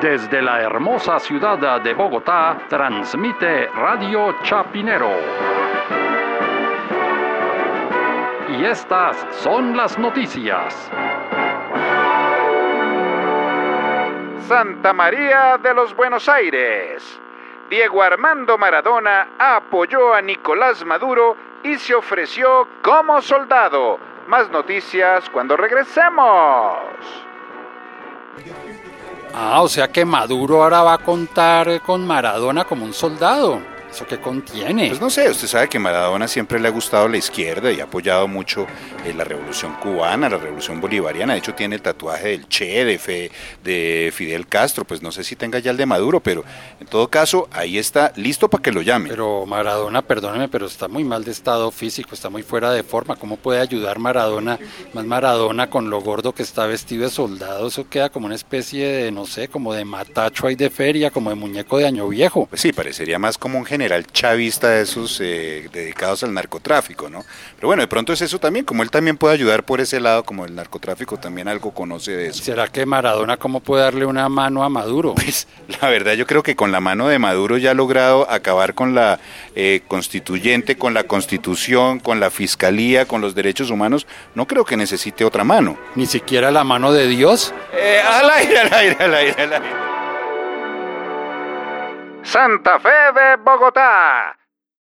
Desde la hermosa ciudad de Bogotá, transmite Radio Chapinero. Y estas son las noticias. Santa María de los Buenos Aires. Diego Armando Maradona apoyó a Nicolás Maduro y se ofreció como soldado. Más noticias cuando regresemos. Ah, o sea que Maduro ahora va a contar con Maradona como un soldado. ¿Eso qué contiene? Pues no sé, usted sabe que Maradona siempre le ha gustado la izquierda y ha apoyado mucho eh, la revolución cubana, la revolución bolivariana. De hecho, tiene el tatuaje del Che, de, de Fidel Castro. Pues no sé si tenga ya el de Maduro, pero en todo caso, ahí está listo para que lo llame. Pero Maradona, perdóneme, pero está muy mal de estado físico, está muy fuera de forma. ¿Cómo puede ayudar Maradona, más Maradona con lo gordo que está vestido de soldado? Eso queda como una especie de, no sé, como de matacho ahí de feria, como de muñeco de año viejo. Pues sí, parecería más como un general chavista de esos eh, dedicados al narcotráfico, ¿no? Pero bueno, de pronto es eso también, como él también puede ayudar por ese lado, como el narcotráfico también algo conoce de eso. ¿Será que Maradona cómo puede darle una mano a Maduro? Pues la verdad yo creo que con la mano de Maduro ya ha logrado acabar con la eh, constituyente, con la constitución, con la fiscalía, con los derechos humanos. No creo que necesite otra mano. ¿Ni siquiera la mano de Dios? Eh, al aire, al aire, al aire, al aire. Santa Fe de Bogotá.